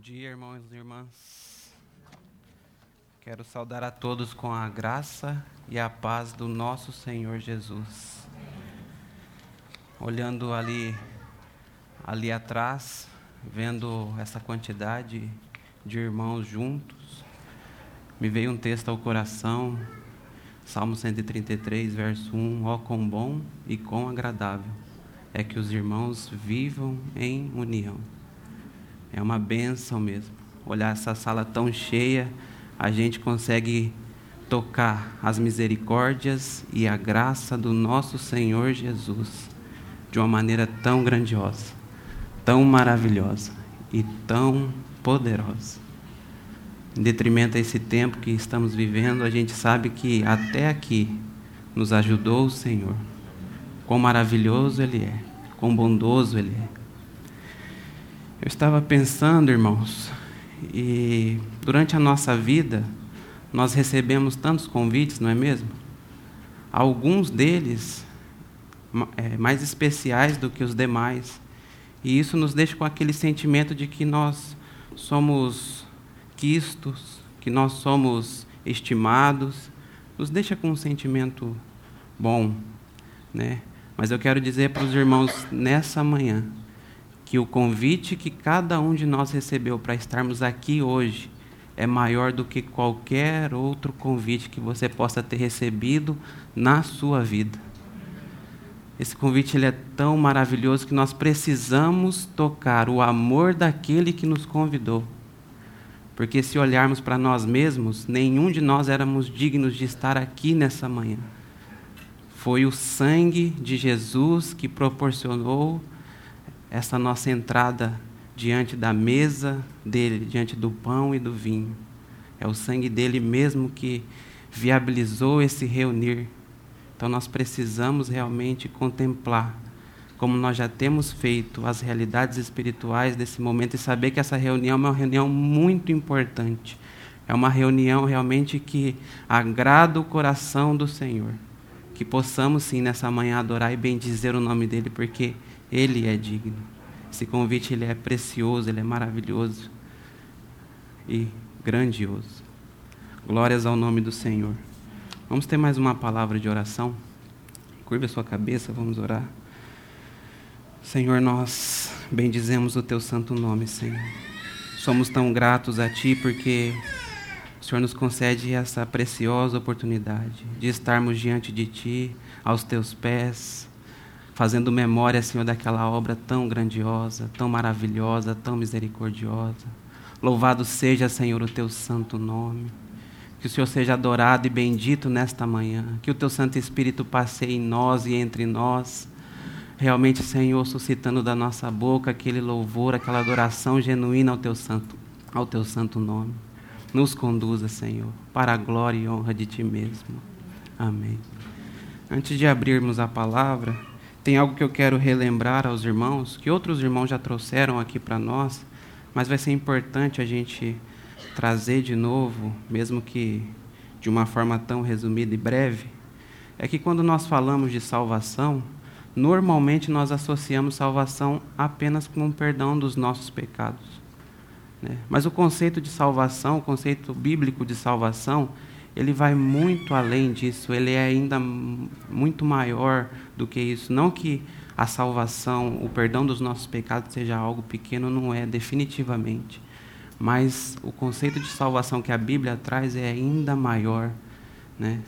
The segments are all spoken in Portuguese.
dia, irmãos e irmãs. Quero saudar a todos com a graça e a paz do nosso Senhor Jesus. Olhando ali ali atrás, vendo essa quantidade de irmãos juntos, me veio um texto ao coração, Salmo 133, verso 1: Ó quão bom e quão agradável é que os irmãos vivam em união. É uma benção mesmo. Olhar essa sala tão cheia, a gente consegue tocar as misericórdias e a graça do nosso Senhor Jesus de uma maneira tão grandiosa, tão maravilhosa e tão poderosa. Em detrimento a esse tempo que estamos vivendo, a gente sabe que até aqui nos ajudou o Senhor. Quão maravilhoso Ele é, quão bondoso Ele é. Eu estava pensando, irmãos, e durante a nossa vida, nós recebemos tantos convites, não é mesmo? Alguns deles é, mais especiais do que os demais. E isso nos deixa com aquele sentimento de que nós somos quistos, que nós somos estimados, nos deixa com um sentimento bom, né? Mas eu quero dizer para os irmãos nessa manhã que o convite que cada um de nós recebeu para estarmos aqui hoje é maior do que qualquer outro convite que você possa ter recebido na sua vida. Esse convite ele é tão maravilhoso que nós precisamos tocar o amor daquele que nos convidou. Porque se olharmos para nós mesmos, nenhum de nós éramos dignos de estar aqui nessa manhã. Foi o sangue de Jesus que proporcionou essa nossa entrada diante da mesa dele, diante do pão e do vinho. É o sangue dele mesmo que viabilizou esse reunir. Então nós precisamos realmente contemplar, como nós já temos feito, as realidades espirituais desse momento e saber que essa reunião é uma reunião muito importante. É uma reunião realmente que agrada o coração do Senhor. Que possamos sim nessa manhã adorar e bendizer o nome dele, porque ele é digno. Esse convite ele é precioso, ele é maravilhoso e grandioso. Glórias ao nome do Senhor. Vamos ter mais uma palavra de oração. Curva a sua cabeça, vamos orar. Senhor, nós bendizemos o teu santo nome, Senhor. Somos tão gratos a ti porque o Senhor nos concede essa preciosa oportunidade de estarmos diante de ti, aos teus pés, fazendo memória, Senhor, daquela obra tão grandiosa, tão maravilhosa, tão misericordiosa. Louvado seja, Senhor, o teu santo nome. Que o Senhor seja adorado e bendito nesta manhã. Que o teu Santo Espírito passeie em nós e entre nós. Realmente, Senhor, suscitando da nossa boca aquele louvor, aquela adoração genuína ao teu santo, ao teu santo nome. Nos conduza, Senhor, para a glória e honra de ti mesmo. Amém. Antes de abrirmos a palavra, tem algo que eu quero relembrar aos irmãos, que outros irmãos já trouxeram aqui para nós, mas vai ser importante a gente trazer de novo, mesmo que de uma forma tão resumida e breve, é que quando nós falamos de salvação, normalmente nós associamos salvação apenas com o perdão dos nossos pecados. Né? Mas o conceito de salvação, o conceito bíblico de salvação, ele vai muito além disso, ele é ainda muito maior do que isso. Não que a salvação, o perdão dos nossos pecados seja algo pequeno, não é, definitivamente. Mas o conceito de salvação que a Bíblia traz é ainda maior. Né?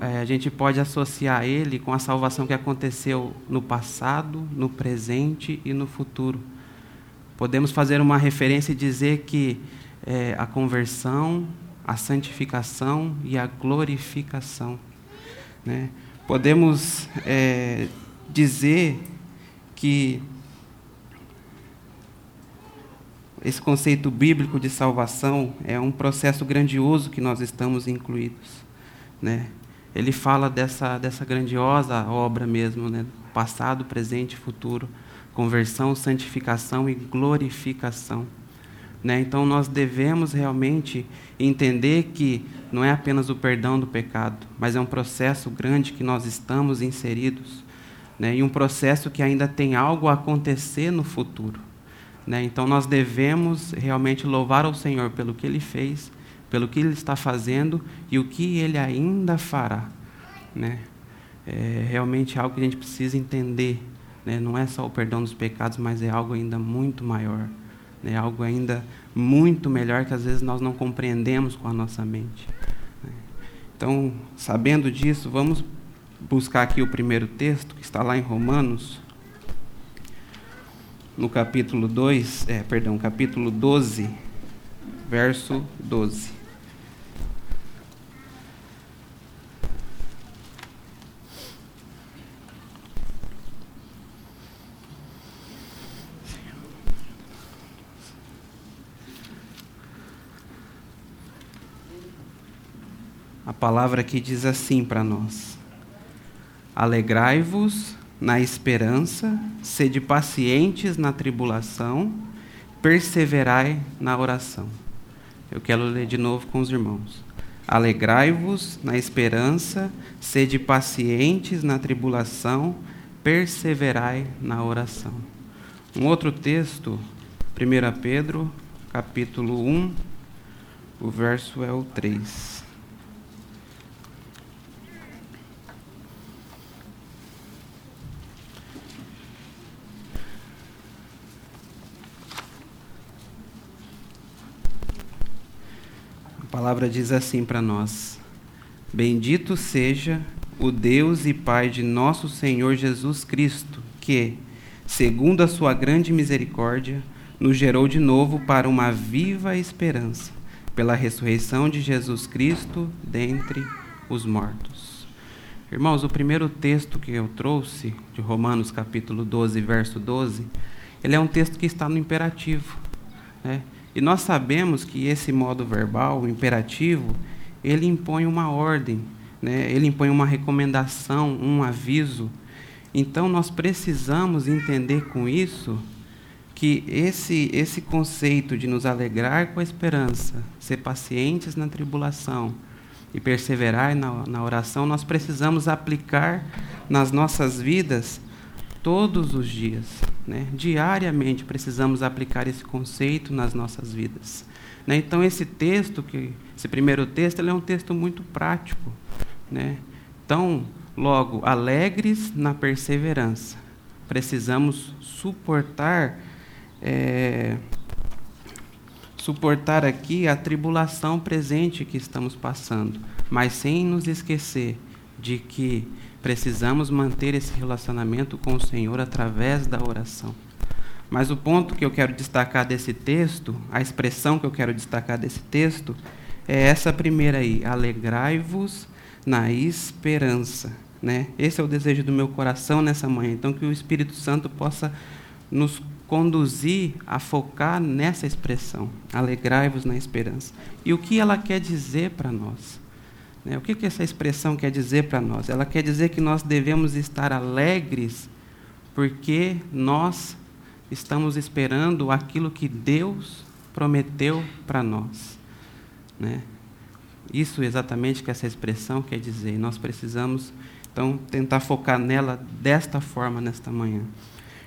É, a gente pode associar ele com a salvação que aconteceu no passado, no presente e no futuro. Podemos fazer uma referência e dizer que é, a conversão, a santificação e a glorificação. Né? Podemos é, dizer que esse conceito bíblico de salvação é um processo grandioso que nós estamos incluídos. Né? Ele fala dessa, dessa grandiosa obra mesmo, né? passado, presente e futuro, conversão, santificação e glorificação. Né? Então nós devemos realmente entender que não é apenas o perdão do pecado, mas é um processo grande que nós estamos inseridos, né? e um processo que ainda tem algo a acontecer no futuro. Né? Então nós devemos realmente louvar ao Senhor pelo que Ele fez, pelo que Ele está fazendo e o que Ele ainda fará. Né? É realmente algo que a gente precisa entender. Né? Não é só o perdão dos pecados, mas é algo ainda muito maior. Né? Algo ainda muito melhor que às vezes nós não compreendemos com a nossa mente. Né? Então, sabendo disso, vamos buscar aqui o primeiro texto, que está lá em Romanos, no capítulo 2, é, perdão, capítulo 12, verso 12. Palavra aqui diz assim para nós: Alegrai-vos na esperança, sede pacientes na tribulação, perseverai na oração. Eu quero ler de novo com os irmãos. Alegrai-vos na esperança, sede pacientes na tribulação, perseverai na oração. Um outro texto, 1 Pedro, capítulo 1, o verso é o 3. Palavra diz assim para nós: Bendito seja o Deus e Pai de nosso Senhor Jesus Cristo, que, segundo a sua grande misericórdia, nos gerou de novo para uma viva esperança, pela ressurreição de Jesus Cristo dentre os mortos. Irmãos, o primeiro texto que eu trouxe, de Romanos capítulo 12, verso 12, ele é um texto que está no imperativo. Né? E nós sabemos que esse modo verbal, o imperativo, ele impõe uma ordem, né? ele impõe uma recomendação, um aviso. Então nós precisamos entender com isso que esse, esse conceito de nos alegrar com a esperança, ser pacientes na tribulação e perseverar na, na oração, nós precisamos aplicar nas nossas vidas todos os dias. Né? Diariamente precisamos aplicar esse conceito nas nossas vidas. Né? Então, esse texto, que, esse primeiro texto, é um texto muito prático. Né? Então, logo, alegres na perseverança. Precisamos suportar, é, suportar aqui a tribulação presente que estamos passando, mas sem nos esquecer de que Precisamos manter esse relacionamento com o Senhor através da oração. Mas o ponto que eu quero destacar desse texto, a expressão que eu quero destacar desse texto, é essa primeira aí: alegrai-vos na esperança. Né? Esse é o desejo do meu coração nessa manhã. Então, que o Espírito Santo possa nos conduzir a focar nessa expressão: alegrai-vos na esperança. E o que ela quer dizer para nós? Né? O que, que essa expressão quer dizer para nós? Ela quer dizer que nós devemos estar alegres porque nós estamos esperando aquilo que Deus prometeu para nós. Né? Isso exatamente que essa expressão quer dizer. E nós precisamos, então, tentar focar nela desta forma nesta manhã.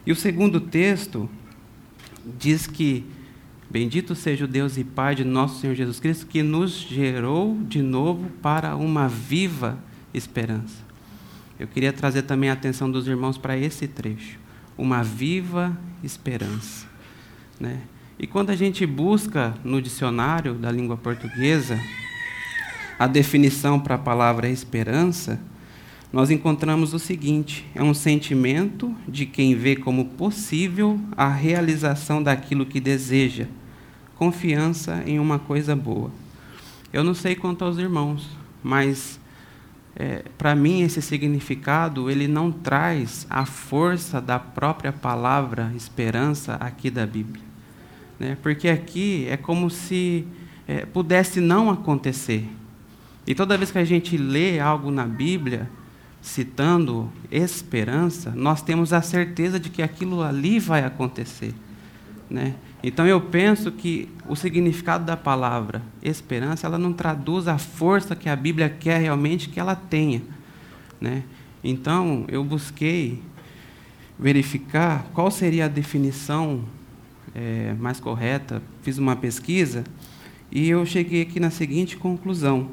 E o segundo texto diz que Bendito seja o Deus e Pai de nosso Senhor Jesus Cristo, que nos gerou de novo para uma viva esperança. Eu queria trazer também a atenção dos irmãos para esse trecho. Uma viva esperança. Né? E quando a gente busca no dicionário da língua portuguesa a definição para a palavra esperança, nós encontramos o seguinte: é um sentimento de quem vê como possível a realização daquilo que deseja, confiança em uma coisa boa. Eu não sei quanto aos irmãos, mas é, para mim esse significado ele não traz a força da própria palavra esperança aqui da Bíblia, né? Porque aqui é como se é, pudesse não acontecer. E toda vez que a gente lê algo na Bíblia citando esperança, nós temos a certeza de que aquilo ali vai acontecer, né? Então eu penso que o significado da palavra esperança, ela não traduz a força que a Bíblia quer realmente que ela tenha, né? Então eu busquei verificar qual seria a definição é, mais correta, fiz uma pesquisa e eu cheguei aqui na seguinte conclusão: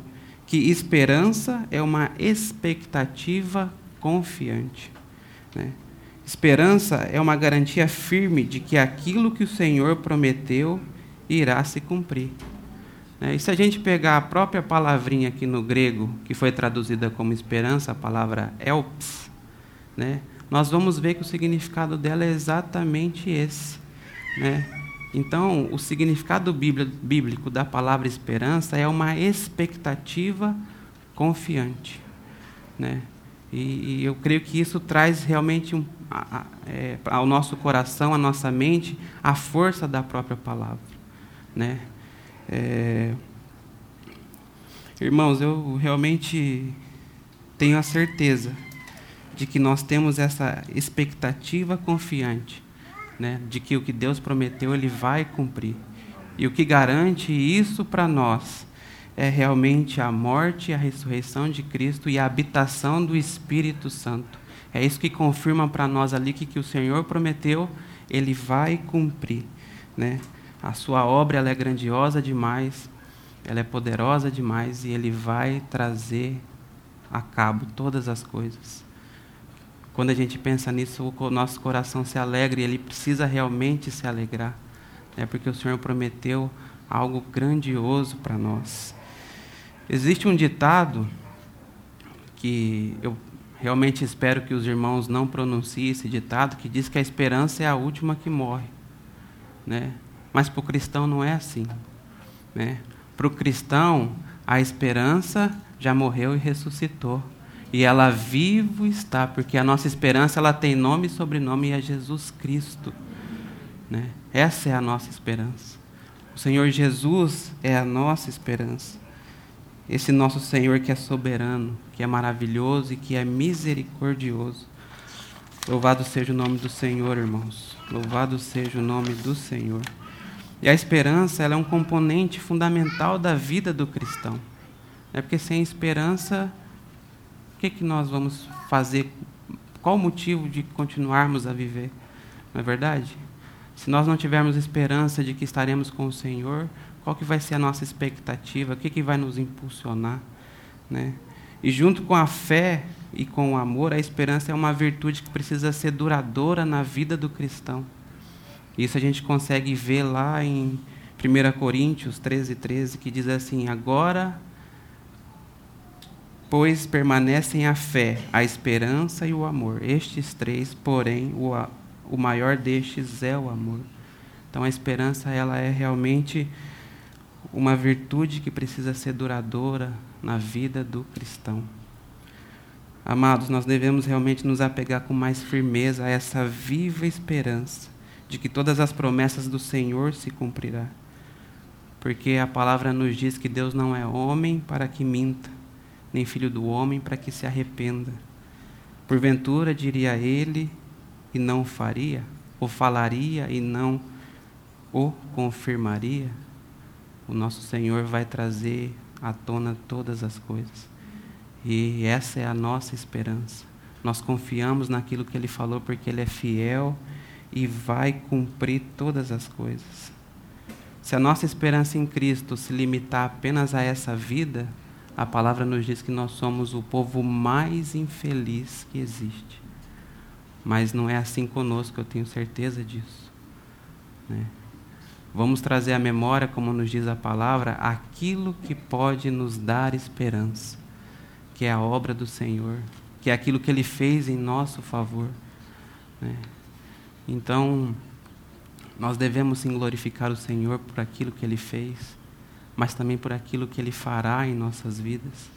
que esperança é uma expectativa confiante. Né? Esperança é uma garantia firme de que aquilo que o Senhor prometeu irá se cumprir. Né? E se a gente pegar a própria palavrinha aqui no grego, que foi traduzida como esperança, a palavra elps, né? nós vamos ver que o significado dela é exatamente esse. Né? Então, o significado bíblico da palavra esperança é uma expectativa confiante. Né? E, e eu creio que isso traz realmente um, a, a, é, ao nosso coração, à nossa mente, a força da própria palavra. Né? É... Irmãos, eu realmente tenho a certeza de que nós temos essa expectativa confiante, né, de que o que Deus prometeu ele vai cumprir. E o que garante isso para nós é realmente a morte e a ressurreição de Cristo e a habitação do Espírito Santo. É isso que confirma para nós ali que, que o Senhor prometeu, ele vai cumprir, né? A sua obra ela é grandiosa demais, ela é poderosa demais e ele vai trazer a cabo todas as coisas. Quando a gente pensa nisso, o nosso coração se alegra e ele precisa realmente se alegrar, né? porque o Senhor prometeu algo grandioso para nós. Existe um ditado que eu realmente espero que os irmãos não pronunciem esse ditado, que diz que a esperança é a última que morre. Né? Mas para o cristão não é assim. Né? Para o cristão, a esperança já morreu e ressuscitou. E ela vivo está, porque a nossa esperança ela tem nome e sobrenome e é Jesus Cristo. Né? Essa é a nossa esperança. O Senhor Jesus é a nossa esperança. Esse nosso Senhor que é soberano, que é maravilhoso e que é misericordioso. Louvado seja o nome do Senhor, irmãos. Louvado seja o nome do Senhor. E a esperança ela é um componente fundamental da vida do cristão. É porque sem esperança, que, que nós vamos fazer? Qual o motivo de continuarmos a viver? Não é verdade? Se nós não tivermos esperança de que estaremos com o Senhor, qual que vai ser a nossa expectativa? O que, que vai nos impulsionar? Né? E junto com a fé e com o amor, a esperança é uma virtude que precisa ser duradoura na vida do cristão. Isso a gente consegue ver lá em 1 Coríntios 13, 13, que diz assim: Agora, pois permanecem a fé, a esperança e o amor. Estes três, porém, o, o maior destes é o amor. Então a esperança ela é realmente uma virtude que precisa ser duradoura na vida do cristão. Amados, nós devemos realmente nos apegar com mais firmeza a essa viva esperança de que todas as promessas do Senhor se cumprirá. Porque a palavra nos diz que Deus não é homem para que minta, nem filho do homem para que se arrependa. Porventura diria ele e não faria, ou falaria e não o confirmaria. O nosso Senhor vai trazer à tona todas as coisas. E essa é a nossa esperança. Nós confiamos naquilo que ele falou porque ele é fiel e vai cumprir todas as coisas. Se a nossa esperança em Cristo se limitar apenas a essa vida, a palavra nos diz que nós somos o povo mais infeliz que existe. Mas não é assim conosco, eu tenho certeza disso. Né? Vamos trazer à memória, como nos diz a palavra, aquilo que pode nos dar esperança, que é a obra do Senhor, que é aquilo que Ele fez em nosso favor. Né? Então, nós devemos sim glorificar o Senhor por aquilo que Ele fez, mas também por aquilo que Ele fará em nossas vidas.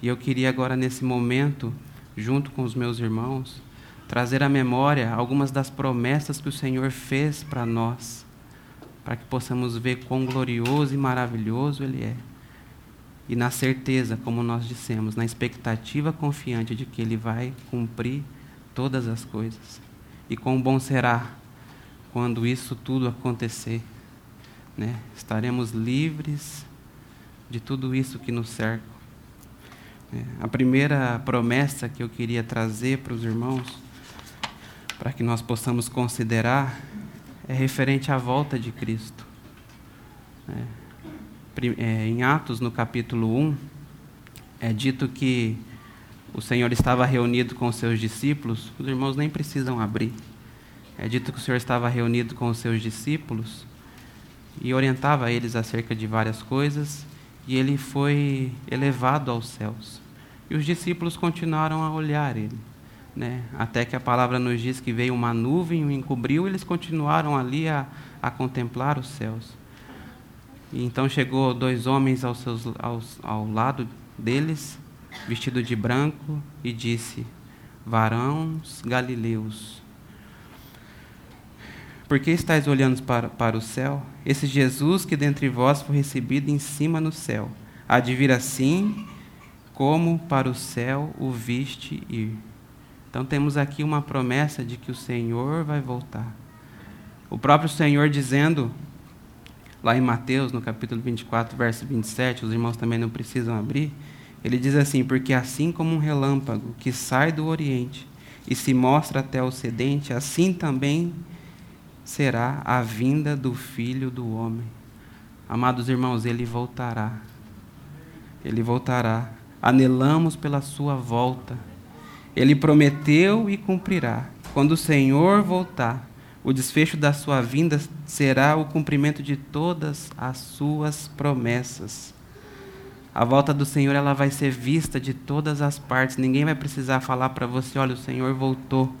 E eu queria agora, nesse momento, junto com os meus irmãos, trazer à memória algumas das promessas que o Senhor fez para nós, para que possamos ver quão glorioso e maravilhoso Ele é. E na certeza, como nós dissemos, na expectativa confiante de que Ele vai cumprir todas as coisas. E quão bom será quando isso tudo acontecer. Né? Estaremos livres de tudo isso que nos cerca. É, a primeira promessa que eu queria trazer para os irmãos, para que nós possamos considerar, é referente à volta de Cristo. É, é, em Atos, no capítulo 1, é dito que o Senhor estava reunido com os seus discípulos, os irmãos nem precisam abrir. É dito que o Senhor estava reunido com os seus discípulos e orientava eles acerca de várias coisas, e ele foi elevado aos céus. E os discípulos continuaram a olhar ele, né? Até que a palavra nos diz que veio uma nuvem, o encobriu, e eles continuaram ali a, a contemplar os céus. E então chegou dois homens aos seus, aos, ao lado deles, vestido de branco, e disse: Varãos galileus, por que estáis olhando para, para o céu? Esse Jesus que dentre vós foi recebido em cima no céu, há de vir assim como para o céu o viste ir. Então temos aqui uma promessa de que o Senhor vai voltar. O próprio Senhor dizendo lá em Mateus, no capítulo 24, verso 27, os irmãos também não precisam abrir, ele diz assim: Porque assim como um relâmpago que sai do Oriente e se mostra até o Ocidente, assim também será a vinda do Filho do Homem. Amados irmãos, ele voltará. Ele voltará. Anelamos pela sua volta. Ele prometeu e cumprirá. Quando o Senhor voltar, o desfecho da sua vinda será o cumprimento de todas as suas promessas. A volta do Senhor ela vai ser vista de todas as partes. Ninguém vai precisar falar para você, olha, o Senhor voltou.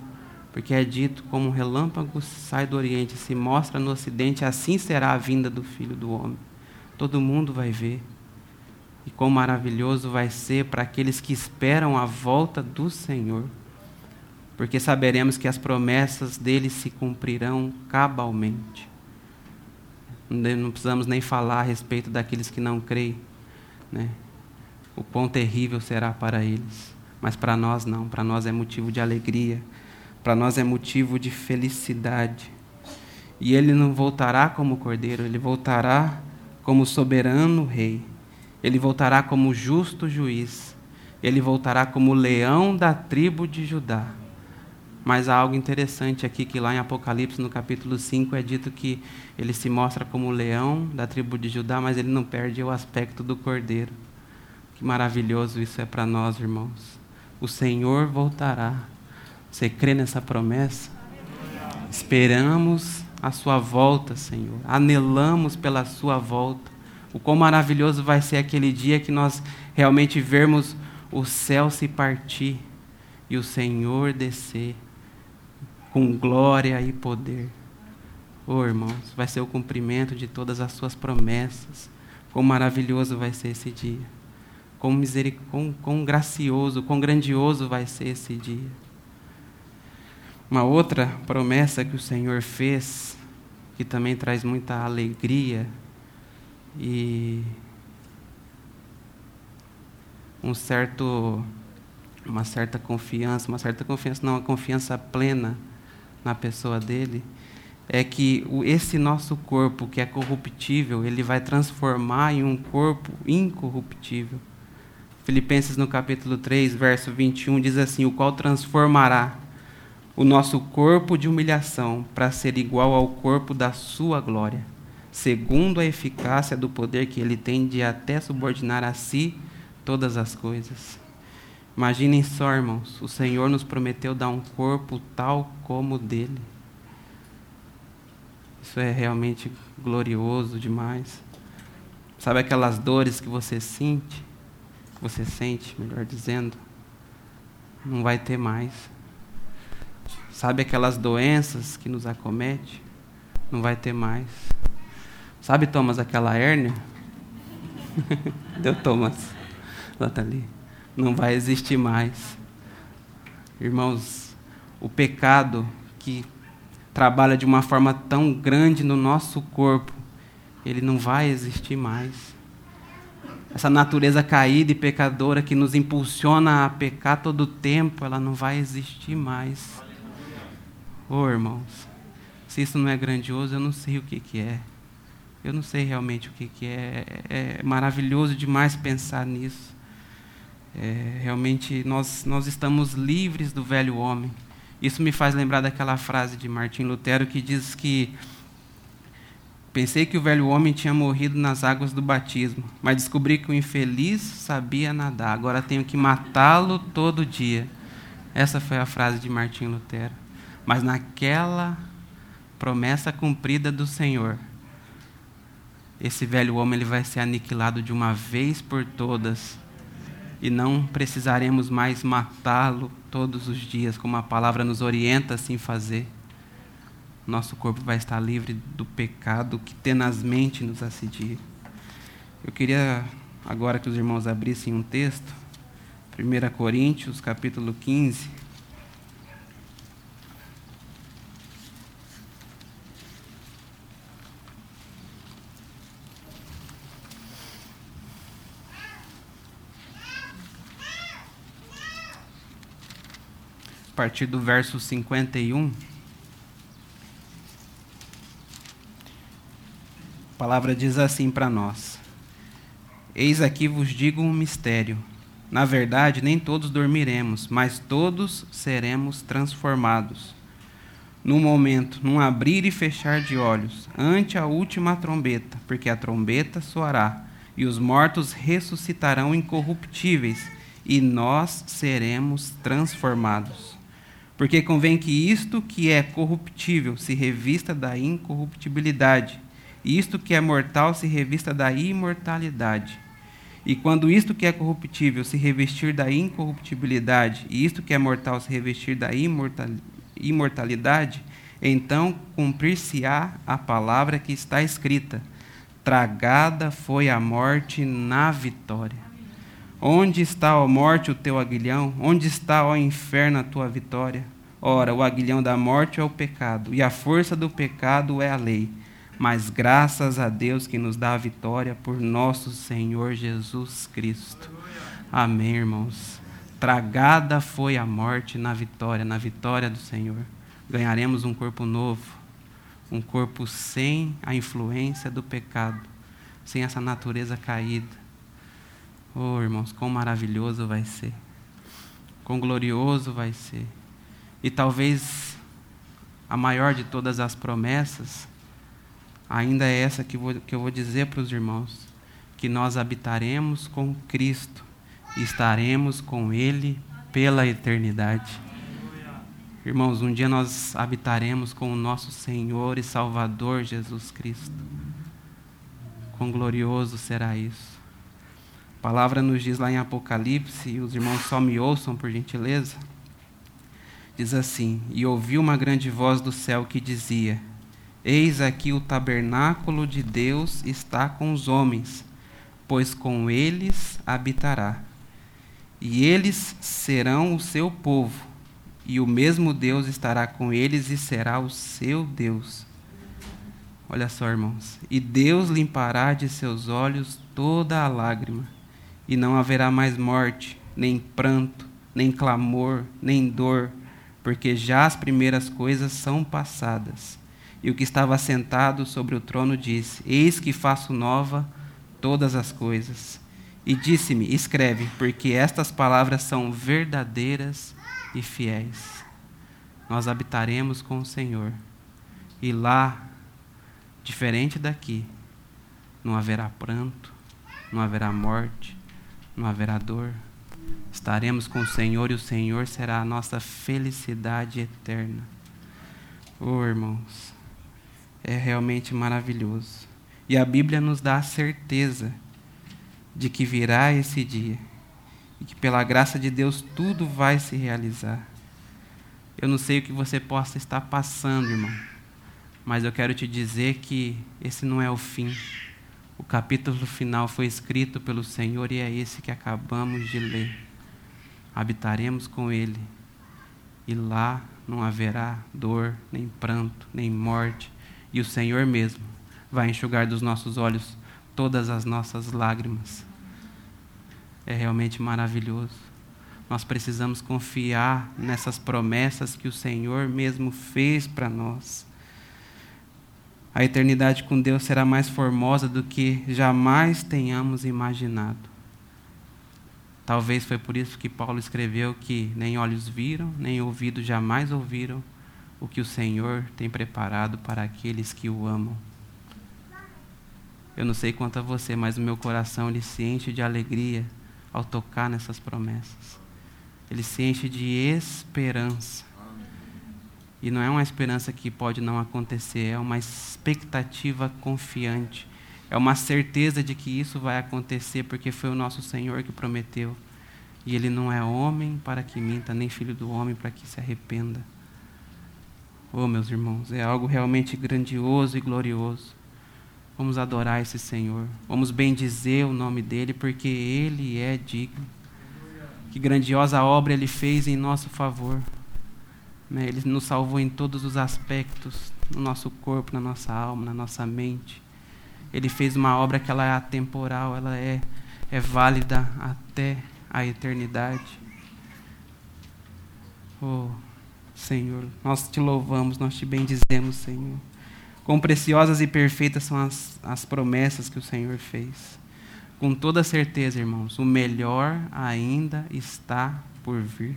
Porque é dito como um relâmpago sai do oriente se mostra no ocidente, assim será a vinda do Filho do homem. Todo mundo vai ver. E quão maravilhoso vai ser para aqueles que esperam a volta do Senhor porque saberemos que as promessas dele se cumprirão cabalmente. Não precisamos nem falar a respeito daqueles que não creem, né? O quão terrível será para eles, mas para nós não, para nós é motivo de alegria, para nós é motivo de felicidade. E ele não voltará como cordeiro, ele voltará como soberano rei. Ele voltará como justo juiz. Ele voltará como leão da tribo de Judá mas há algo interessante aqui que lá em Apocalipse, no capítulo 5, é dito que ele se mostra como leão da tribo de Judá, mas ele não perde o aspecto do cordeiro. Que maravilhoso isso é para nós, irmãos. O Senhor voltará. Você crê nessa promessa? Esperamos a sua volta, Senhor. Anelamos pela sua volta. O quão maravilhoso vai ser aquele dia que nós realmente vermos o céu se partir e o Senhor descer com glória e poder. Oh, irmãos, vai ser o cumprimento de todas as suas promessas. Quão maravilhoso vai ser esse dia. Quão, miseric... quão, quão gracioso, quão grandioso vai ser esse dia. Uma outra promessa que o Senhor fez, que também traz muita alegria e um certo, uma certa confiança, uma certa confiança, não, uma confiança plena na pessoa dele é que esse nosso corpo que é corruptível, ele vai transformar em um corpo incorruptível. Filipenses no capítulo 3, verso 21 diz assim: "O qual transformará o nosso corpo de humilhação para ser igual ao corpo da sua glória, segundo a eficácia do poder que ele tem de até subordinar a si todas as coisas." Imaginem só, irmãos, o Senhor nos prometeu dar um corpo tal como o dele. Isso é realmente glorioso demais. Sabe aquelas dores que você sente, que você sente, melhor dizendo, não vai ter mais. Sabe aquelas doenças que nos acomete, não vai ter mais. Sabe, Thomas, aquela hérnia? Deu Thomas. Lá está ali não vai existir mais. Irmãos, o pecado que trabalha de uma forma tão grande no nosso corpo, ele não vai existir mais. Essa natureza caída e pecadora que nos impulsiona a pecar todo o tempo, ela não vai existir mais. Oh, irmãos, se isso não é grandioso, eu não sei o que, que é. Eu não sei realmente o que, que é. É maravilhoso demais pensar nisso. É, realmente nós, nós estamos livres do velho homem. Isso me faz lembrar daquela frase de Martim Lutero que diz que Pensei que o velho homem tinha morrido nas águas do batismo, mas descobri que o infeliz sabia nadar. Agora tenho que matá-lo todo dia. Essa foi a frase de Martim Lutero. Mas naquela promessa cumprida do Senhor, esse velho homem ele vai ser aniquilado de uma vez por todas e não precisaremos mais matá-lo todos os dias, como a palavra nos orienta assim fazer nosso corpo vai estar livre do pecado que tenazmente nos assedia. Eu queria agora que os irmãos abrissem um texto, 1 Coríntios, capítulo 15. Partir do verso 51. A palavra diz assim para nós: Eis aqui vos digo um mistério. Na verdade, nem todos dormiremos, mas todos seremos transformados. Num momento, num abrir e fechar de olhos, ante a última trombeta, porque a trombeta soará, e os mortos ressuscitarão incorruptíveis, e nós seremos transformados. Porque convém que isto que é corruptível se revista da incorruptibilidade e isto que é mortal se revista da imortalidade. E quando isto que é corruptível se revestir da incorruptibilidade, e isto que é mortal se revestir da imortalidade, então cumprir-se-á a palavra que está escrita: Tragada foi a morte na vitória. Onde está, ó morte, o teu aguilhão? Onde está, ó inferno, a tua vitória? Ora, o aguilhão da morte é o pecado, e a força do pecado é a lei mas graças a Deus que nos dá a vitória por nosso Senhor Jesus Cristo. Amém, irmãos. Tragada foi a morte na vitória, na vitória do Senhor. Ganharemos um corpo novo, um corpo sem a influência do pecado, sem essa natureza caída. Oh, irmãos, quão maravilhoso vai ser, quão glorioso vai ser. E talvez a maior de todas as promessas ainda é essa que, vou, que eu vou dizer para os irmãos: que nós habitaremos com Cristo estaremos com Ele pela eternidade. Irmãos, um dia nós habitaremos com o nosso Senhor e Salvador Jesus Cristo. Quão glorioso será isso. A palavra nos diz lá em Apocalipse, e os irmãos só me ouçam por gentileza. Diz assim: E ouvi uma grande voz do céu que dizia: Eis aqui o tabernáculo de Deus está com os homens, pois com eles habitará. E eles serão o seu povo, e o mesmo Deus estará com eles e será o seu Deus. Olha só, irmãos. E Deus limpará de seus olhos toda a lágrima, e não haverá mais morte, nem pranto, nem clamor, nem dor, porque já as primeiras coisas são passadas. E o que estava sentado sobre o trono disse: Eis que faço nova todas as coisas. E disse-me: Escreve, porque estas palavras são verdadeiras e fiéis. Nós habitaremos com o Senhor. E lá, diferente daqui, não haverá pranto, não haverá morte, não haverá dor. Estaremos com o Senhor e o Senhor será a nossa felicidade eterna. Oh, irmãos, é realmente maravilhoso. E a Bíblia nos dá a certeza de que virá esse dia e que pela graça de Deus tudo vai se realizar. Eu não sei o que você possa estar passando, irmão, mas eu quero te dizer que esse não é o fim. O capítulo final foi escrito pelo Senhor e é esse que acabamos de ler. Habitaremos com Ele e lá não haverá dor, nem pranto, nem morte, e o Senhor mesmo vai enxugar dos nossos olhos todas as nossas lágrimas. É realmente maravilhoso. Nós precisamos confiar nessas promessas que o Senhor mesmo fez para nós. A eternidade com Deus será mais formosa do que jamais tenhamos imaginado. Talvez foi por isso que Paulo escreveu que nem olhos viram, nem ouvidos jamais ouviram o que o Senhor tem preparado para aqueles que o amam. Eu não sei quanto a você, mas o meu coração ele se enche de alegria ao tocar nessas promessas. Ele se enche de esperança. E não é uma esperança que pode não acontecer, é uma expectativa confiante. É uma certeza de que isso vai acontecer, porque foi o nosso Senhor que prometeu. E Ele não é homem para que minta, nem filho do homem para que se arrependa. Oh, meus irmãos, é algo realmente grandioso e glorioso. Vamos adorar esse Senhor. Vamos bendizer o nome dele, porque ele é digno. Que grandiosa obra ele fez em nosso favor. Né? Ele nos salvou em todos os aspectos, no nosso corpo, na nossa alma, na nossa mente. Ele fez uma obra que ela é atemporal, ela é, é válida até a eternidade. Oh, Senhor, nós te louvamos, nós te bendizemos, Senhor. Quão preciosas e perfeitas são as, as promessas que o Senhor fez. Com toda certeza, irmãos, o melhor ainda está por vir.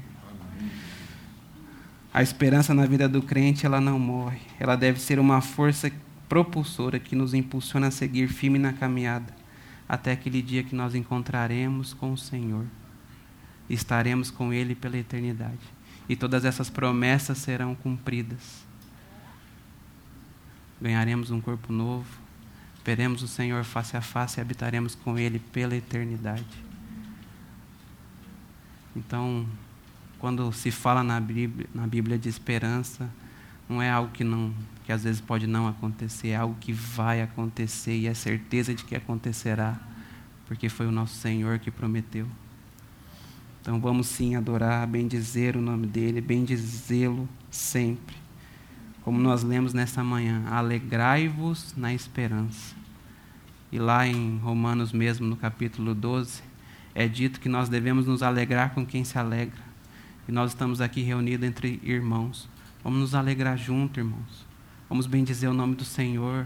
A esperança na vida do crente, ela não morre. Ela deve ser uma força propulsora que nos impulsiona a seguir firme na caminhada até aquele dia que nós encontraremos com o Senhor. Estaremos com Ele pela eternidade. E todas essas promessas serão cumpridas ganharemos um corpo novo, veremos o Senhor face a face e habitaremos com Ele pela eternidade. Então, quando se fala na Bíblia, na Bíblia de esperança, não é algo que não que às vezes pode não acontecer, é algo que vai acontecer e é certeza de que acontecerá, porque foi o nosso Senhor que prometeu. Então vamos sim adorar, bendizer o nome dele, bendizê-lo sempre como nós lemos nessa manhã, alegrai-vos na esperança. E lá em Romanos mesmo, no capítulo 12, é dito que nós devemos nos alegrar com quem se alegra. E nós estamos aqui reunidos entre irmãos. Vamos nos alegrar junto, irmãos. Vamos bendizer o nome do Senhor.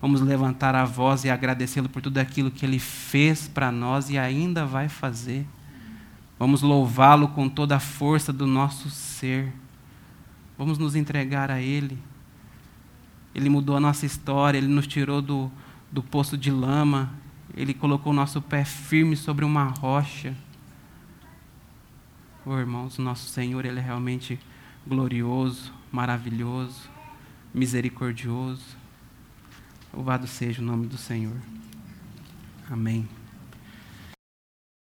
Vamos levantar a voz e agradecê-lo por tudo aquilo que ele fez para nós e ainda vai fazer. Vamos louvá-lo com toda a força do nosso ser. Vamos nos entregar a Ele. Ele mudou a nossa história, Ele nos tirou do, do poço de lama, Ele colocou o nosso pé firme sobre uma rocha. Oh, irmãos, o nosso Senhor, Ele é realmente glorioso, maravilhoso, misericordioso. Louvado seja o nome do Senhor. Amém.